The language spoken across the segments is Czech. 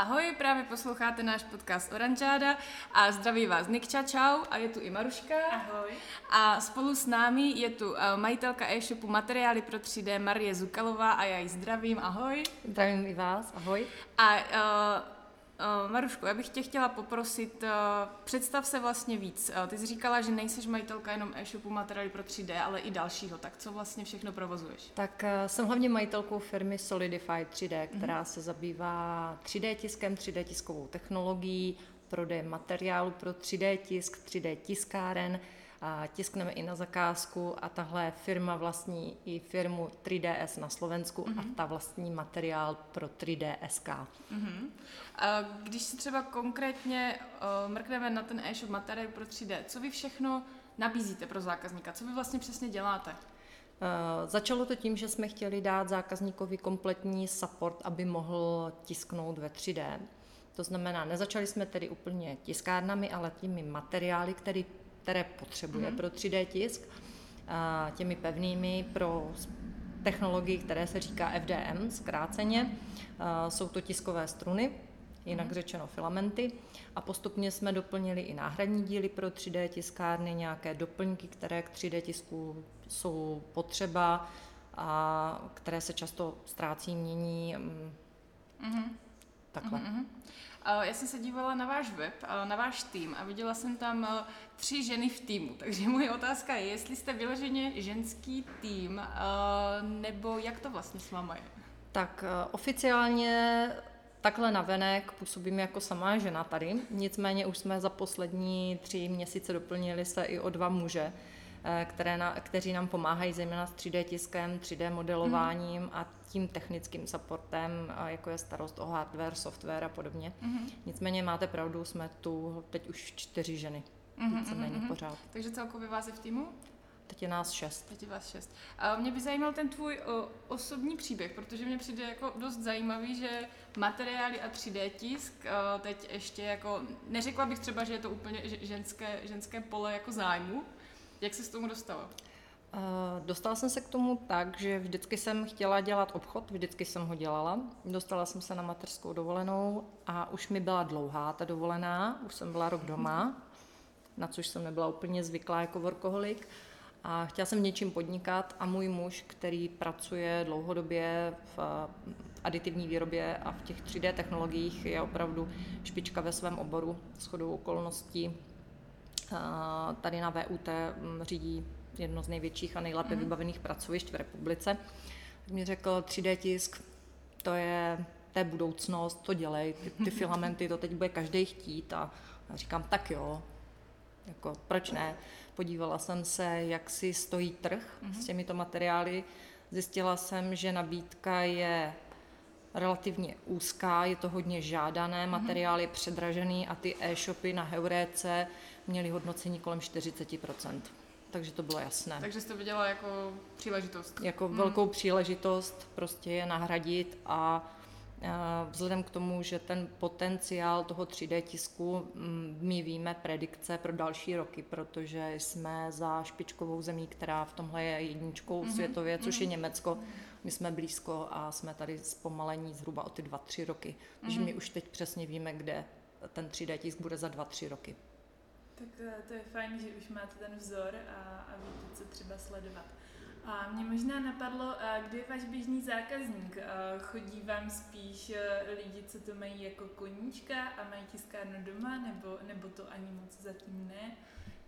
Ahoj, právě posloucháte náš podcast Oranžáda a zdraví vás Nikča, čau, a je tu i Maruška. Ahoj. A spolu s námi je tu eh, majitelka e-shopu Materiály pro 3D Marie Zukalová a já ji zdravím, ahoj. Zdravím i vás, ahoj. A uh, Uh, Marušku, já bych tě chtěla poprosit, uh, představ se vlastně víc. Uh, ty jsi říkala, že nejseš majitelka jenom e-shopu materiály pro 3D, ale i dalšího. Tak co vlastně všechno provozuješ? Tak jsem hlavně majitelkou firmy Solidify 3D, která mm-hmm. se zabývá 3D tiskem, 3D tiskovou technologií, prodej materiálu pro 3D tisk, 3D tiskáren, a tiskneme i na zakázku a tahle firma vlastní i firmu 3DS na Slovensku mm-hmm. a mhm. ta vlastní materiál pro 3DSK. Mm-hmm. A když si třeba konkrétně uh, mrkneme na ten e-shop materiál pro 3D, co vy všechno nabízíte pro zákazníka? Co vy vlastně přesně děláte? Uh, začalo to tím, že jsme chtěli dát zákazníkovi kompletní support, aby mohl tisknout ve 3D. To znamená, nezačali jsme tedy úplně tiskárnami, ale těmi materiály, které které potřebuje mm-hmm. pro 3D tisk, a těmi pevnými pro technologii, které se říká FDM zkráceně. A jsou to tiskové struny, jinak mm-hmm. řečeno filamenty. A postupně jsme doplnili i náhradní díly pro 3D tiskárny, nějaké doplňky, které k 3D tisku jsou potřeba a které se často ztrácí, mění. Mm-hmm. Takhle. Mm-hmm. Já jsem se dívala na váš web, na váš tým a viděla jsem tam tři ženy v týmu. Takže moje otázka je, jestli jste vyloženě ženský tým, nebo jak to vlastně s váma je? Tak oficiálně takhle navenek působím jako samá žena tady, nicméně už jsme za poslední tři měsíce doplnili se i o dva muže, Eh, které na, kteří nám pomáhají zejména s 3D tiskem, 3D modelováním mm. a tím technickým supportem, jako je starost o hardware, software a podobně. Mm. Nicméně máte pravdu, jsme tu teď už čtyři ženy. Mm-hmm, mm není pořád. Takže celkově vás je v týmu? Teď je nás šest. Teď je vás šest. A mě by zajímal ten tvůj o, osobní příběh, protože mě přijde jako dost zajímavý, že materiály a 3D tisk, o, teď ještě jako, neřekla bych třeba, že je to úplně ženské, ženské pole jako zájmu, jak se s tomu dostala? Uh, dostala jsem se k tomu tak, že vždycky jsem chtěla dělat obchod, vždycky jsem ho dělala. Dostala jsem se na mateřskou dovolenou a už mi byla dlouhá ta dovolená, už jsem byla rok doma, na což jsem nebyla úplně zvyklá jako workoholik. A chtěla jsem něčím podnikat a můj muž, který pracuje dlouhodobě v aditivní výrobě a v těch 3D technologiích, je opravdu špička ve svém oboru, shodou okolností tady na VUT mm, řídí jedno z největších a nejlépe mm. vybavených pracovišť v republice. Tak mi řekl, 3D tisk, to je, to je budoucnost, to dělej, ty, ty filamenty, to teď bude každý chtít a já říkám, tak jo, jako proč ne. Podívala jsem se, jak si stojí trh mm-hmm. s těmito materiály. Zjistila jsem, že nabídka je relativně úzká, je to hodně žádané, mhm. materiál je předražený a ty e-shopy na Heuréce měly hodnocení kolem 40%. Takže to bylo jasné. Takže jste viděla jako příležitost. Jako hmm. velkou příležitost prostě je nahradit a Vzhledem k tomu, že ten potenciál toho 3D tisku, mm, my víme predikce pro další roky, protože jsme za špičkovou zemí, která v tomhle je jedničkou mm-hmm. světově, což mm-hmm. je mhm. Německo. My jsme blízko a jsme tady zpomalení zhruba o ty 2-3 roky. Takže mm-hmm. my už teď přesně víme, kde ten 3D tisk bude za 2-3 roky. Tak eh, to je fajn, že už máte ten vzor a, a víte, co třeba sledovat. A mě možná napadlo, kde je váš běžný zákazník? Chodí vám spíš e, lidi, co to mají jako koníčka a mají tiskárnu doma, nebo, nebo to ani moc zatím ne?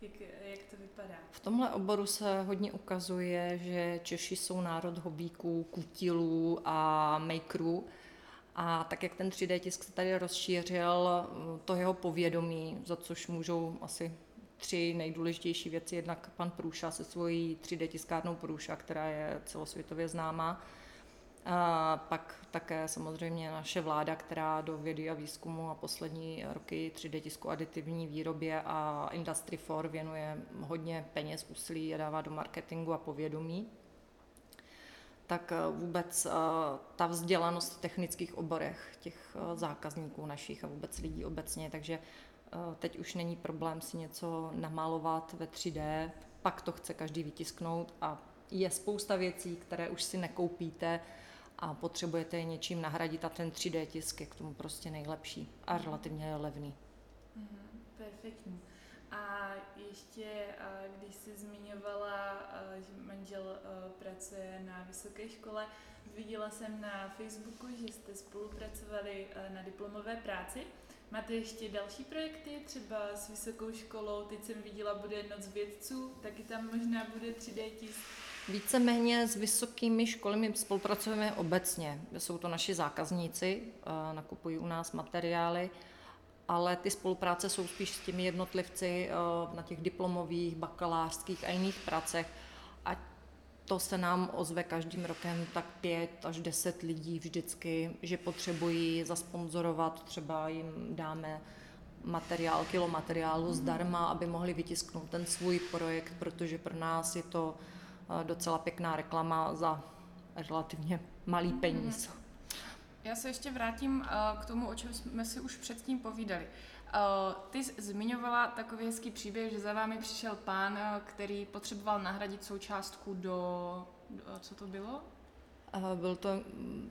Jak, jak to vypadá? V tomhle oboru se hodně ukazuje, že Češi jsou národ hobíků, kutilů a makerů. A tak jak ten 3D tisk se tady rozšířil, to jeho povědomí, za což můžou asi tři nejdůležitější věci. Jednak pan Průša se svojí 3D tiskárnou Průša, která je celosvětově známá. A pak také samozřejmě naše vláda, která do vědy a výzkumu a poslední roky 3D tisku aditivní výrobě a Industry 4 věnuje hodně peněz, úsilí a dává do marketingu a povědomí tak vůbec ta vzdělanost v technických oborech těch zákazníků našich a vůbec lidí obecně, takže Eh, teď už není problém si něco namalovat ve 3D, pak to chce každý vytisknout a je spousta věcí, které už si nekoupíte a potřebujete je něčím nahradit a ten 3D tisk je k tomu prostě nejlepší a relativně levný. Mm, perfektní. A ještě, když jsi zmiňovala, že manžel pracuje na vysoké škole, viděla jsem na Facebooku, že jste spolupracovali na diplomové práci. Máte ještě další projekty, třeba s vysokou školou, teď jsem viděla, bude noc vědců, taky tam možná bude 3D tisk. Víceméně s vysokými školami spolupracujeme obecně. Jsou to naši zákazníci, nakupují u nás materiály, ale ty spolupráce jsou spíš s těmi jednotlivci na těch diplomových, bakalářských a jiných pracech. To se nám ozve každým rokem tak pět až deset lidí vždycky, že potřebují zasponzorovat, třeba jim dáme materiál, kilo materiálu zdarma, aby mohli vytisknout ten svůj projekt, protože pro nás je to docela pěkná reklama za relativně malý peníz. Já se ještě vrátím k tomu, o čem jsme si už předtím povídali. Ty zmiňovala takový hezký příběh, že za vámi přišel pán, který potřeboval nahradit součástku do, do co to bylo? Byl to,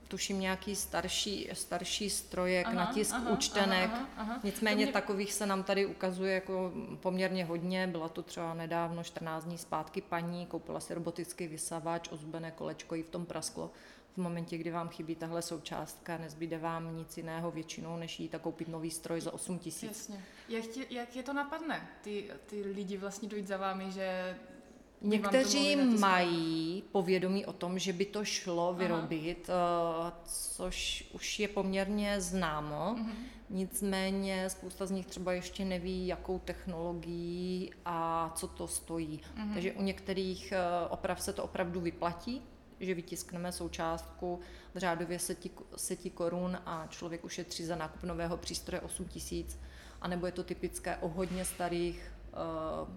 tuším, nějaký starší, starší strojek aha, na tisk aha, účtenek. Aha, aha, aha. Nicméně mě... takových se nám tady ukazuje jako poměrně hodně. Byla to třeba nedávno, 14 dní zpátky paní, koupila si robotický vysavač, ozbené kolečko jí v tom prasklo v momentě, kdy vám chybí tahle součástka, nezbyde vám nic jiného většinou, než jít a koupit nový stroj za 8 tisíc. Jasně. Jak, tě, jak je to napadne, ty, ty lidi vlastně dojít za vámi, že Někteří mají povědomí o tom, že by to šlo vyrobit, Aha. Eh, což už je poměrně známo. Mhm. Nicméně spousta z nich třeba ještě neví, jakou technologií a co to stojí. Mhm. Takže u některých eh, oprav se to opravdu vyplatí, že vytiskneme součástku v řádově seti, seti korun a člověk ušetří za nákup nového přístroje 8 tisíc, anebo je to typické o hodně starých uh,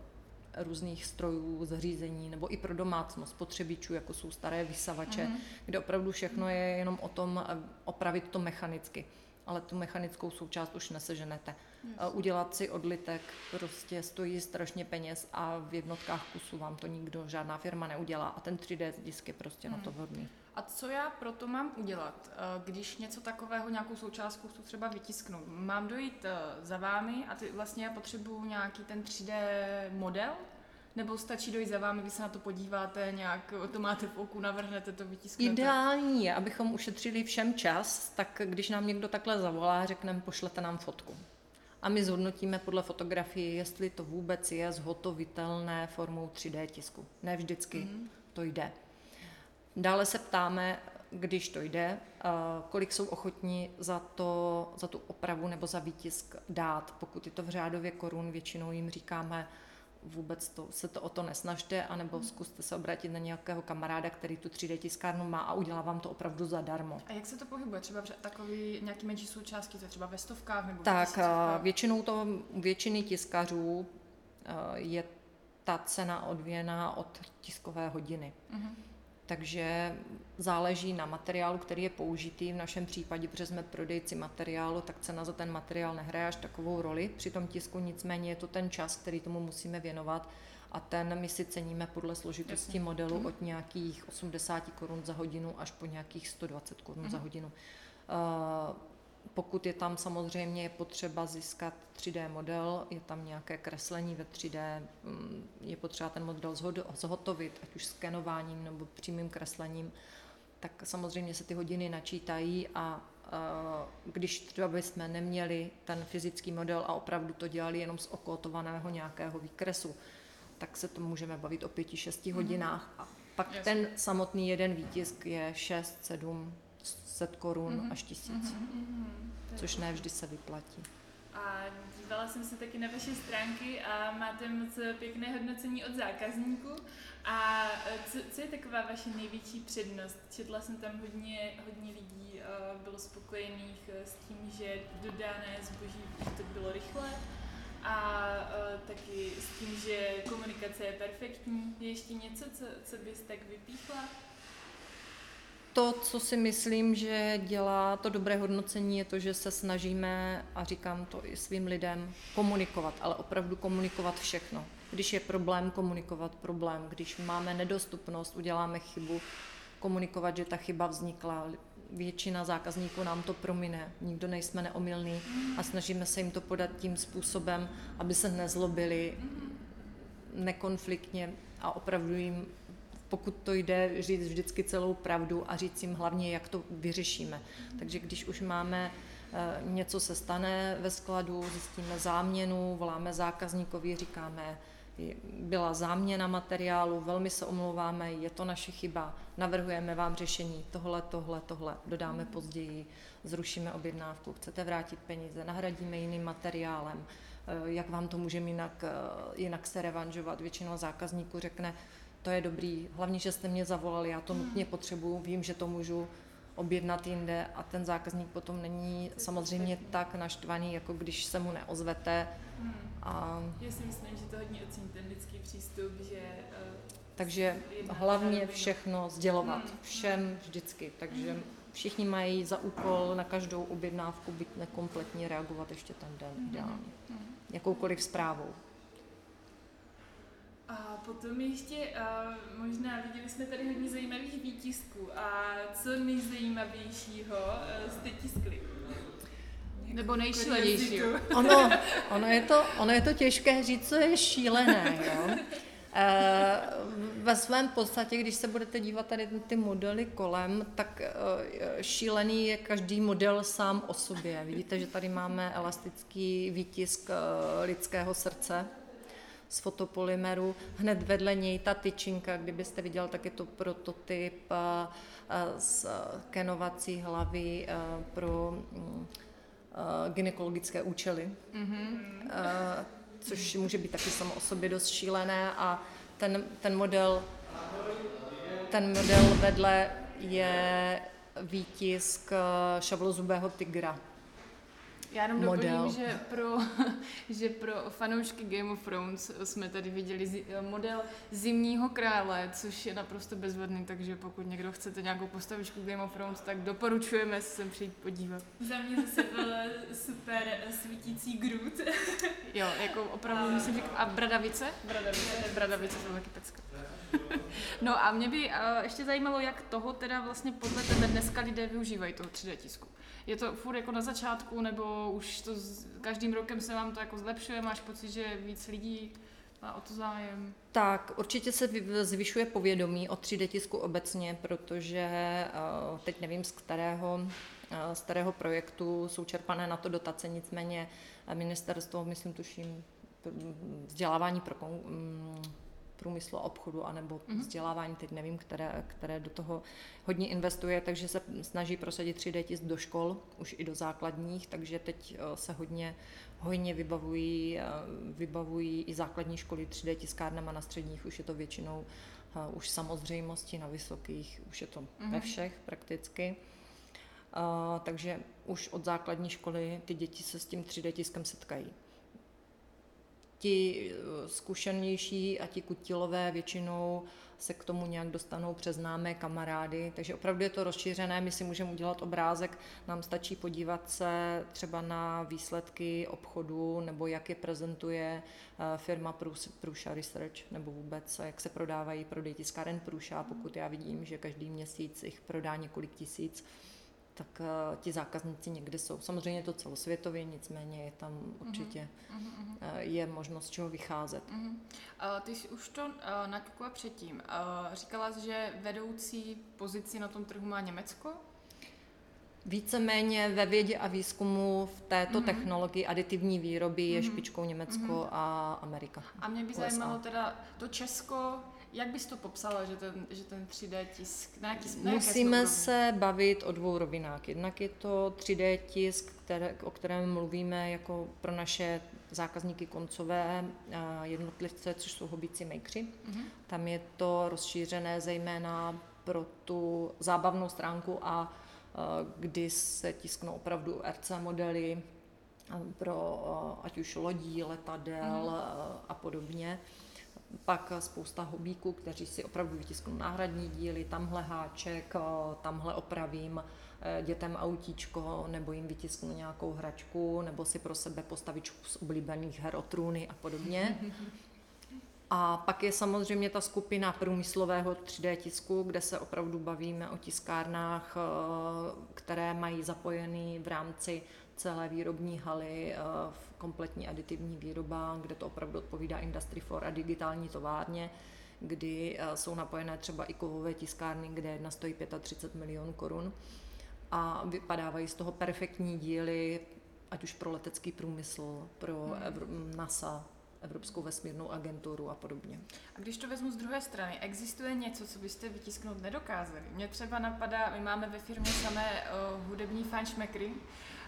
různých strojů, zařízení, nebo i pro domácnost spotřebičů, jako jsou staré vysavače, mm-hmm. kde opravdu všechno je jenom o tom eh, opravit to mechanicky ale tu mechanickou součást už neseženete. Yes. Udělat si odlitek prostě stojí strašně peněz a v jednotkách kusů vám to nikdo, žádná firma neudělá a ten 3D disk je prostě hmm. na to hmm. vhodný. A co já pro to mám udělat, eh, když něco takového, nějakou součástku chci třeba vytisknout? Mám dojít eh, za vámi a ty vlastně já potřebuju nějaký ten 3D model, nebo stačí dojít za vámi, vy se na to podíváte, nějak to máte v oku, navrhnete to, vytisknete? Ideální je, abychom ušetřili všem čas, tak když nám někdo takhle zavolá, řekneme, pošlete nám fotku. A my zhodnotíme podle fotografie, jestli to vůbec je zhotovitelné formou 3D tisku. Ne vždycky mm-hmm. to jde. Dále se ptáme, když to jde, kolik jsou ochotní za, to, za tu opravu nebo za výtisk dát. Pokud je to v řádově korun, většinou jim říkáme vůbec to, se to o to nesnažte, anebo hmm. zkuste se obrátit na nějakého kamaráda, který tu 3D tiskárnu má a udělá vám to opravdu zadarmo. A jak se to pohybuje? Třeba takový nějaký menší součástky, to třeba ve stovkách nebo Tak, většinou to, většiny tiskařů je ta cena odvěná od tiskové hodiny. Uh-huh. Takže záleží na materiálu, který je použitý. V našem případě, protože jsme prodejci materiálu, tak cena za ten materiál nehraje až takovou roli při tom tisku, nicméně je to ten čas, který tomu musíme věnovat a ten my si ceníme podle složitosti Jasně. modelu mhm. od nějakých 80 korun za hodinu až po nějakých 120 korun mm. za mhm. hodinu. Uh, pokud je tam samozřejmě potřeba získat 3D model, je tam nějaké kreslení ve 3D, mm, je potřeba ten model zhotovit, ať už skenováním nebo přímým kreslením, tak samozřejmě se ty hodiny načítají a když třeba bychom neměli ten fyzický model a opravdu to dělali jenom z okotovaného nějakého výkresu, tak se to můžeme bavit o pěti, šesti mm-hmm. hodinách. A pak yes. ten samotný jeden výtisk je 6, 7, 100 korun mm-hmm. až tisíc, mm-hmm. což ne vždy se vyplatí. A dívala jsem se taky na vaše stránky a máte moc pěkné hodnocení od zákazníků. A e, co, co je taková vaše největší přednost? Četla jsem tam hodně, hodně lidí, e, bylo spokojených e, s tím, že dodané zboží že to bylo rychle a taky s tím, že komunikace je perfektní. Je ještě něco, co, co bys tak vypíchla? To, co si myslím, že dělá to dobré hodnocení, je to, že se snažíme, a říkám to i svým lidem, komunikovat, ale opravdu komunikovat všechno. Když je problém, komunikovat problém. Když máme nedostupnost, uděláme chybu, komunikovat, že ta chyba vznikla. Většina zákazníků nám to promine, nikdo nejsme neomylný a snažíme se jim to podat tím způsobem, aby se nezlobili nekonfliktně a opravdu jim, pokud to jde, říct vždycky celou pravdu a říct jim hlavně, jak to vyřešíme. Takže když už máme eh, něco se stane ve skladu, zjistíme záměnu, voláme zákazníkovi, říkáme, byla záměna materiálu, velmi se omlouváme, je to naše chyba, navrhujeme vám řešení, tohle, tohle, tohle, dodáme později, zrušíme objednávku, chcete vrátit peníze, nahradíme jiným materiálem, eh, jak vám to můžeme jinak, eh, jinak se revanžovat. Většinou zákazníků řekne, to je dobrý, hlavně, že jste mě zavolali, já to nutně potřebuju, vím, že to můžu objednat jinde a ten zákazník potom není samozřejmě tak naštvaný, jako když se mu neozvete. A... Já si myslím, že to hodně ocení ten lidský přístup, že... Uh, takže hlavně všechno sdělovat hmm. všem vždycky, takže všichni mají za úkol na každou objednávku být nekompletně reagovat ještě ten den hmm. ideálně. Hmm. Jakoukoliv zprávou. Potom ještě uh, možná viděli jsme tady hodně zajímavých výtisků. A co nejzajímavějšího uh, jste tiskli? Nebo nejšílenějšího. Ono, ono, je to, ono je to těžké říct, co je šílené. Jo? Eh, ve svém podstatě, když se budete dívat tady na ty modely kolem, tak šílený je každý model sám o sobě. Vidíte, že tady máme elastický výtisk lidského srdce, z fotopolymeru. Hned vedle něj ta tyčinka, kdybyste viděl, tak je to prototyp eh, eh, z kenovací hlavy eh, pro mm, gynekologické účely, mm-hmm. což může být taky samo o sobě dost šílené a ten, ten model ten model vedle je výtisk šavlozubého tygra. Já jenom model. doplním, že pro, že pro fanoušky Game of Thrones jsme tady viděli zi, model Zimního krále, což je naprosto bezvadný, takže pokud někdo chcete nějakou postavičku Game of Thrones, tak doporučujeme se sem přijít podívat. Za mě zase byl super svítící Groot. jo, jako opravdu a... myslím, že... A Bradavice? Bradavice, Bradavice jsou taky pecka. No a mě by uh, ještě zajímalo, jak toho teda vlastně podle tebe dneska lidé využívají toho 3D tisku je to furt jako na začátku, nebo už to s, každým rokem se vám to jako zlepšuje, máš pocit, že víc lidí má o to zájem? Tak, určitě se zvyšuje povědomí o 3D tisku obecně, protože eh, teď nevím z kterého, eh, z kterého projektu jsou čerpané na to dotace, nicméně eh, ministerstvo, myslím, tuším, vzdělávání pro mm, průmyslu a obchodu, anebo mm-hmm. vzdělávání, teď nevím, které, které do toho hodně investuje, takže se snaží prosadit 3D tisk do škol, už i do základních, takže teď eh, se hodně, hodně vybavují, eh, vybavují i základní školy 3D tiskárnama na středních, už je to většinou uh, už samozřejmosti, na vysokých, už je to mm-hmm. ve všech prakticky. Uh, takže už od základní školy ty děti se s tím 3D tiskem setkají ti eh, zkušenější a ti kutilové většinou se k tomu nějak dostanou přes známé kamarády, takže opravdu je to rozšířené, my si můžeme udělat obrázek, nám stačí podívat se třeba na výsledky obchodu nebo jak je prezentuje eh, firma Prusha Research nebo vůbec jak se prodávají prodej tiskáren Prusha, pokud já vidím, že každý měsíc jich prodá několik tisíc, tak uh, ti zákazníci někde jsou. Samozřejmě je to celosvětově, nicméně je tam mhm, určitě uh-huh. uh, je možnost čeho vycházet. Uh-huh. Uh, ty jsi už to uh, nakukla předtím. Uh, říkala jsi, že vedoucí pozici na tom trhu má Německo? Víceméně ve vědě a výzkumu v této mm-hmm. technologii aditivní výroby je mm-hmm. špičkou Německo mm-hmm. a Amerika. A mě by USA. zajímalo teda to Česko, jak bys to popsala, že ten, že ten 3D tisk, na jaký, na Musíme se bavit o dvou rovinách. Jednak je to 3D tisk, které, o kterém mluvíme jako pro naše zákazníky koncové jednotlivce, což jsou hobíci makeři. Mm-hmm. Tam je to rozšířené zejména pro tu zábavnou stránku a kdy se tisknou opravdu RC modely pro ať už lodí, letadel mm-hmm. a podobně pak spousta hobíků, kteří si opravdu vytisknou náhradní díly, tamhle háček, tamhle opravím e, dětem autíčko, nebo jim vytisknu nějakou hračku, nebo si pro sebe postavičku z oblíbených her o trůny a podobně. A pak je samozřejmě ta skupina průmyslového 3D tisku, kde se opravdu bavíme o tiskárnách, eh, které mají zapojený v rámci celé výrobní haly v kompletní aditivní výroba, kde to opravdu odpovídá Industry 4 a digitální továrně kdy jsou napojené třeba i kovové tiskárny, kde jedna stojí 35 milionů korun a vypadávají z toho perfektní díly, ať už pro letecký průmysl, pro hmm. NASA, Evropskou vesmírnou agenturu a podobně. A když to vezmu z druhé strany, existuje něco, co byste vytisknout nedokázali? Mně třeba napadá, my máme ve firmě samé uh, hudební fanšmekry,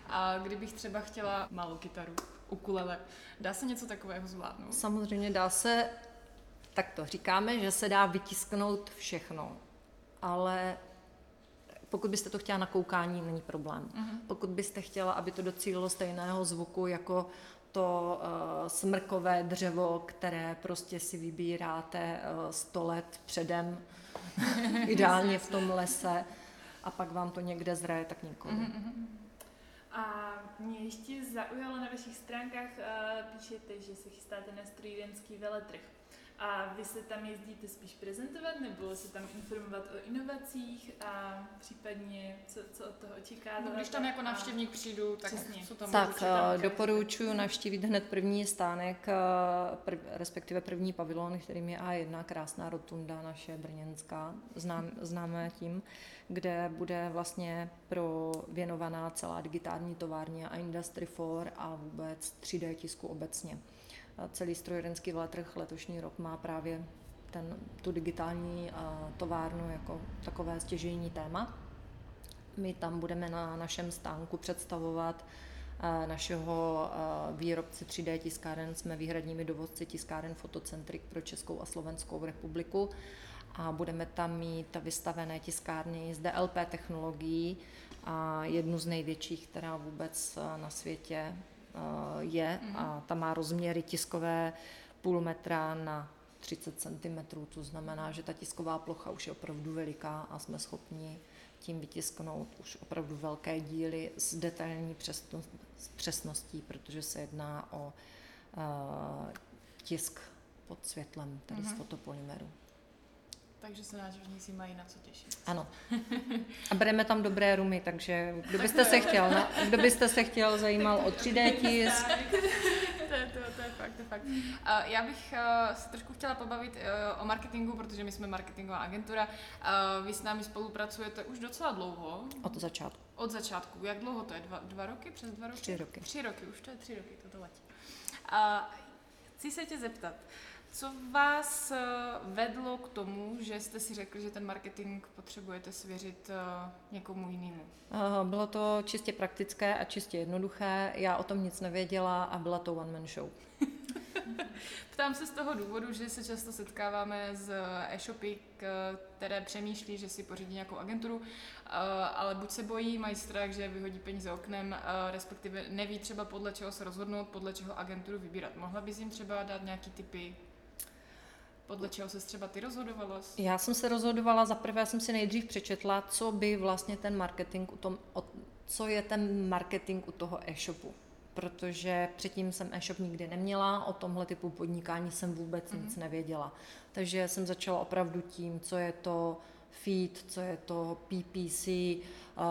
a kdybych třeba chtěla malou kytaru, ukulele, dá se něco takového zvládnout? Samozřejmě dá se, tak to říkáme, že se dá vytisknout všechno, ale pokud byste to chtěla na koukání, není problém. Uh-huh. Pokud byste chtěla, aby to docílilo stejného zvuku jako to uh, smrkové dřevo, které prostě si vybíráte uh, 100 let předem, ideálně v tom lese, a pak vám to někde zraje, tak nikoli. Uh-huh. A mě ještě zaujalo na vašich stránkách, uh, píšete, že se chystáte na strojírenský veletrh. A vy se tam jezdíte spíš prezentovat nebo se tam informovat o inovacích a případně co, co od toho očekáváte? No, když tam jako návštěvník přijdu, tak Přesně. co tam Tak tam doporučuji navštívit hned první stánek, eh, prv, respektive první pavilon, kterým je A1, krásná rotunda naše brněnská, znám, známé tím, kde bude vlastně pro věnovaná celá digitální továrně a Industry 4 a vůbec 3D tisku obecně celý strojírenský veletrh letošní rok má právě ten, tu digitální továrnu jako takové stěžejní téma. My tam budeme na našem stánku představovat našeho výrobce 3D tiskáren. Jsme výhradními dovozci tiskáren Fotocentrik pro Českou a Slovenskou republiku a budeme tam mít vystavené tiskárny z DLP technologií a jednu z největších, která vůbec na světě je a mhm. ta má rozměry tiskové půl metra na 30 cm, to znamená, že ta tisková plocha už je opravdu veliká a jsme schopni tím vytisknout už opravdu velké díly s detailní přesností, protože se jedná o uh, tisk pod světlem, tedy mm-hmm. z mhm. fotopolymeru. Takže se návštěvníci mají na co těšit. Ano. A bereme tam dobré rumy, takže kdo byste se chtěl, na, kdo byste se chtěl zajímal o 3D tisk. to, je, to, to je fakt, to je fakt. Uh, já bych uh, se trošku chtěla pobavit uh, o marketingu, protože my jsme marketingová agentura. Uh, vy s námi spolupracujete už docela dlouho. Od začátku. Od začátku. Jak dlouho to je? Dva, dva roky? Přes dva roky? Tři roky. Tři roky, už to je tři roky, toto letí. Uh, chci se tě zeptat, co vás eh, vedlo k tomu, že jste si řekli, že ten marketing potřebujete svěřit eh, někomu jinému? Bylo to čistě praktické a čistě jednoduché. Já o tom nic nevěděla a byla to one-man show. Ptám se z toho důvodu, že se často setkáváme s e-shopy, které přemýšlí, že si pořídí nějakou agenturu, eh, ale buď se bojí, mají strach, že vyhodí peníze oknem, respektive neví třeba podle čeho se rozhodnout, podle čeho agenturu vybírat. Mohla bys jim třeba dát nějaký typy, podle čeho se třeba ty rozhodovala? Já jsem se rozhodovala, za prvé jsem si nejdřív přečetla, co by vlastně ten marketing u tom, co je ten marketing u toho e-shopu. Protože předtím jsem e-shop nikdy neměla, o tomhle typu podnikání jsem vůbec mm-hmm. nic nevěděla. Takže jsem začala opravdu tím, co je to feed, co je to PPC, uh,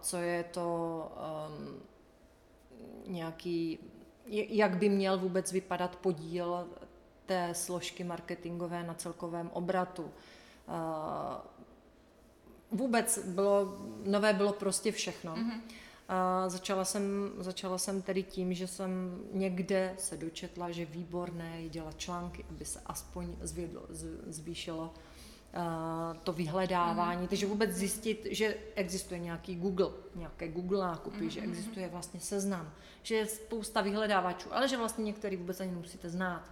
co je to um, nějaký, jak by měl vůbec vypadat podíl té složky marketingové na celkovém obratu. Eh, vůbec bylo, nové bylo prostě všechno. Mm-hmm. A začala jsem, začala jsem tedy tím, že jsem někde se dočetla, že výborné je dělat články, aby se aspoň zvědlo, zvýšilo uh, to vyhledávání. Mm. Takže vůbec zjistit, že existuje nějaký Google, nějaké Google nákupy, mm. že mhm, existuje vlastně seznam, že je spousta vyhledávačů, ale že vlastně některý vůbec ani musíte znát.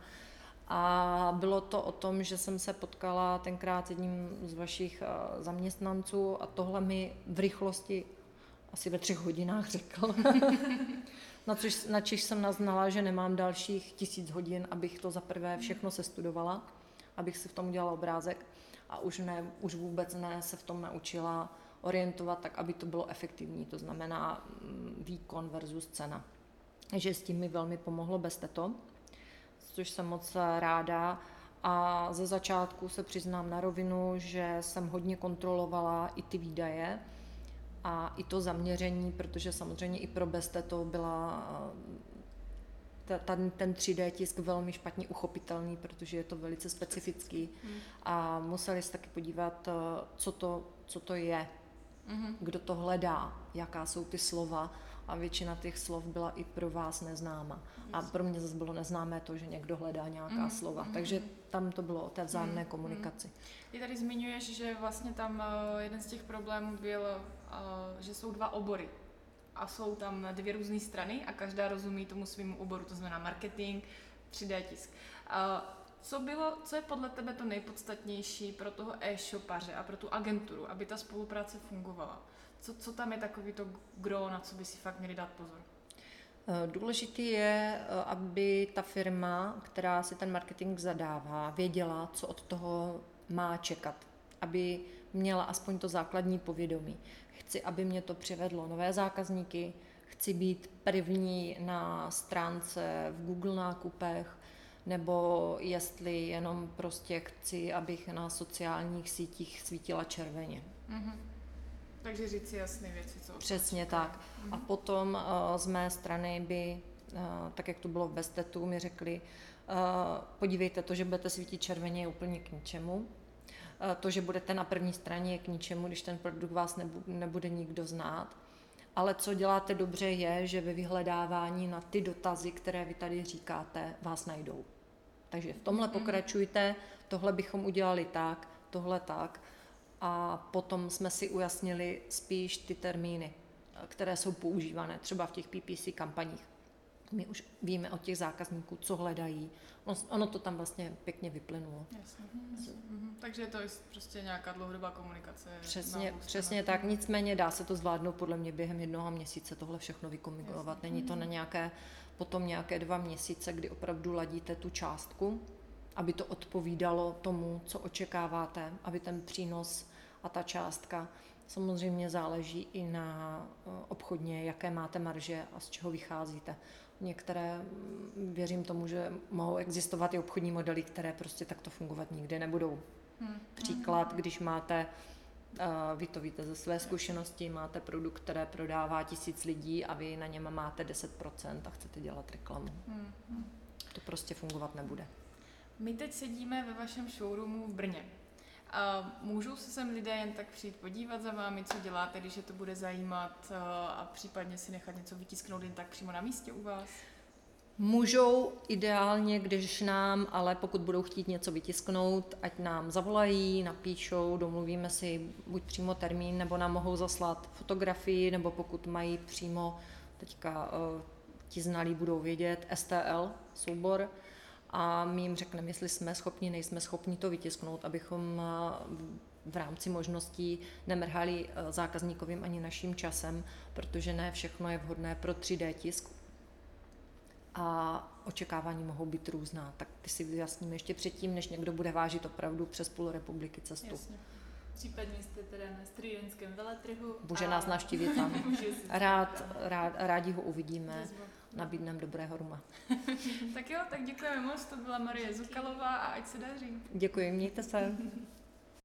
A bylo to o tom, že jsem se potkala tenkrát s jedním z vašich eh, zaměstnanců a tohle mi v rychlosti asi ve třech hodinách řekl. na, což, na čiž jsem naznala, že nemám dalších tisíc hodin, abych to za prvé všechno sestudovala, abych si v tom udělala obrázek a už, ne, už vůbec ne se v tom naučila orientovat tak, aby to bylo efektivní, to znamená mm, výkon versus cena. Takže s tím mi velmi pomohlo bez teto což jsem moc ráda. A ze začátku se přiznám na rovinu, že jsem hodně kontrolovala i ty výdaje a i to zaměření, protože samozřejmě i pro Beste to byla ta, ten 3D tisk velmi špatně uchopitelný, protože je to velice specifický hmm. a museli se taky podívat, eh, co to, co to je, hmm. kdo to hledá, jaká jsou ty slova a většina těch slov byla i pro vás neznáma. A pro mě zase bylo neznámé to, že někdo hledá nějaká mm, slova. Mm, Takže tam to bylo o té vzájemné mm, komunikaci. Ty tady zmiňuješ, že vlastně tam uh, jeden z těch problémů byl, uh, že jsou dva obory a jsou tam dvě různé strany a každá rozumí tomu svým oboru, to znamená marketing, 3D tisk. Co bylo, co je podle tebe to nejpodstatnější pro toho e-shopaře a pro tu agenturu, aby ta spolupráce fungovala? Co, co tam je takový to gro, na co by si fakt měli dát pozor? Eh, důležitý je, eh, aby ta firma, která si ten marketing zadává, věděla, co od toho má čekat. Aby měla aspoň to základní povědomí. Chci, aby mě to přivedlo nové zákazníky, chci být první na stránce v Google nákupech, nebo jestli jenom prostě chci, abych na sociálních sítích svítila červeně. Mm-hmm. Takže říct si jasné věci, co Přesně tak. Mm-hmm. A potom uh, z mé strany by, uh, tak jak to bylo v Bestetu, mi řekli, uh, podívejte, to, že budete svítit červeně, je úplně k ničemu. To, že budete na první straně je k ničemu, když ten produkt vás nebude nikdo znát. Ale co děláte dobře je, že ve vyhledávání na ty dotazy, které vy tady říkáte, vás najdou. Takže v tomhle mhm. pokračujte, tohle bychom udělali tak, tohle tak. A potom jsme si ujasnili spíš ty termíny, které jsou používané třeba v těch PPC kampaních. My už víme od těch zákazníků, co hledají. Ono to tam vlastně pěkně vyplynulo. Jasně. Mm-hmm. Takže to je prostě nějaká dlouhodobá komunikace. Přesně, přesně tak. Nicméně dá se to zvládnout podle mě během jednoho měsíce tohle všechno vykomunikovat. Není to na nějaké, potom nějaké dva měsíce, kdy opravdu ladíte tu částku, aby to odpovídalo tomu, co očekáváte, aby ten přínos a ta částka samozřejmě záleží i na eh, obchodně, jaké máte marže a z čeho vycházíte. Některé, mm, věřím tomu, že mohou existovat i obchodní modely, které prostě takto fungovat nikdy nebudou. Hmm. Příklad, když máte, uh, vy to víte ze své zkušenosti, máte produkt, které prodává tisíc lidí a vy na něm máte 10% a chcete dělat reklamu. Hmm. To prostě fungovat nebude. My teď sedíme ve vašem showroomu v Brně. A můžou se sem lidé jen tak přijít podívat za vámi, co děláte, když je to bude zajímat a případně si nechat něco vytisknout jen tak přímo na místě u vás? Můžou ideálně, když nám, ale pokud budou chtít něco vytisknout, ať nám zavolají, napíšou, domluvíme si buď přímo termín, nebo nám mohou zaslat fotografii, nebo pokud mají přímo, teďka uh, ti znalí budou vědět, STL soubor, a my jim řekneme, jestli jsme schopni, nejsme schopni to vytisknout, abychom uh, v rámci možností nemrhali uh, zákazníkovým ani naším časem, protože ne všechno je vhodné pro 3D tisk a očekávání mohou být různá. Tak ty si vyjasníme ještě předtím, než někdo bude vážit opravdu přes půl republiky cestu. Jasně. Případně jste teda na stříjenském veletrhu. Může a... nás navštívit tam. rád, rád, rádi ho uvidíme. Nabídneme dobrého ruma. tak jo, tak děkujeme moc. To byla Marie Zukalová a ať se daří. Děkuji, mějte se.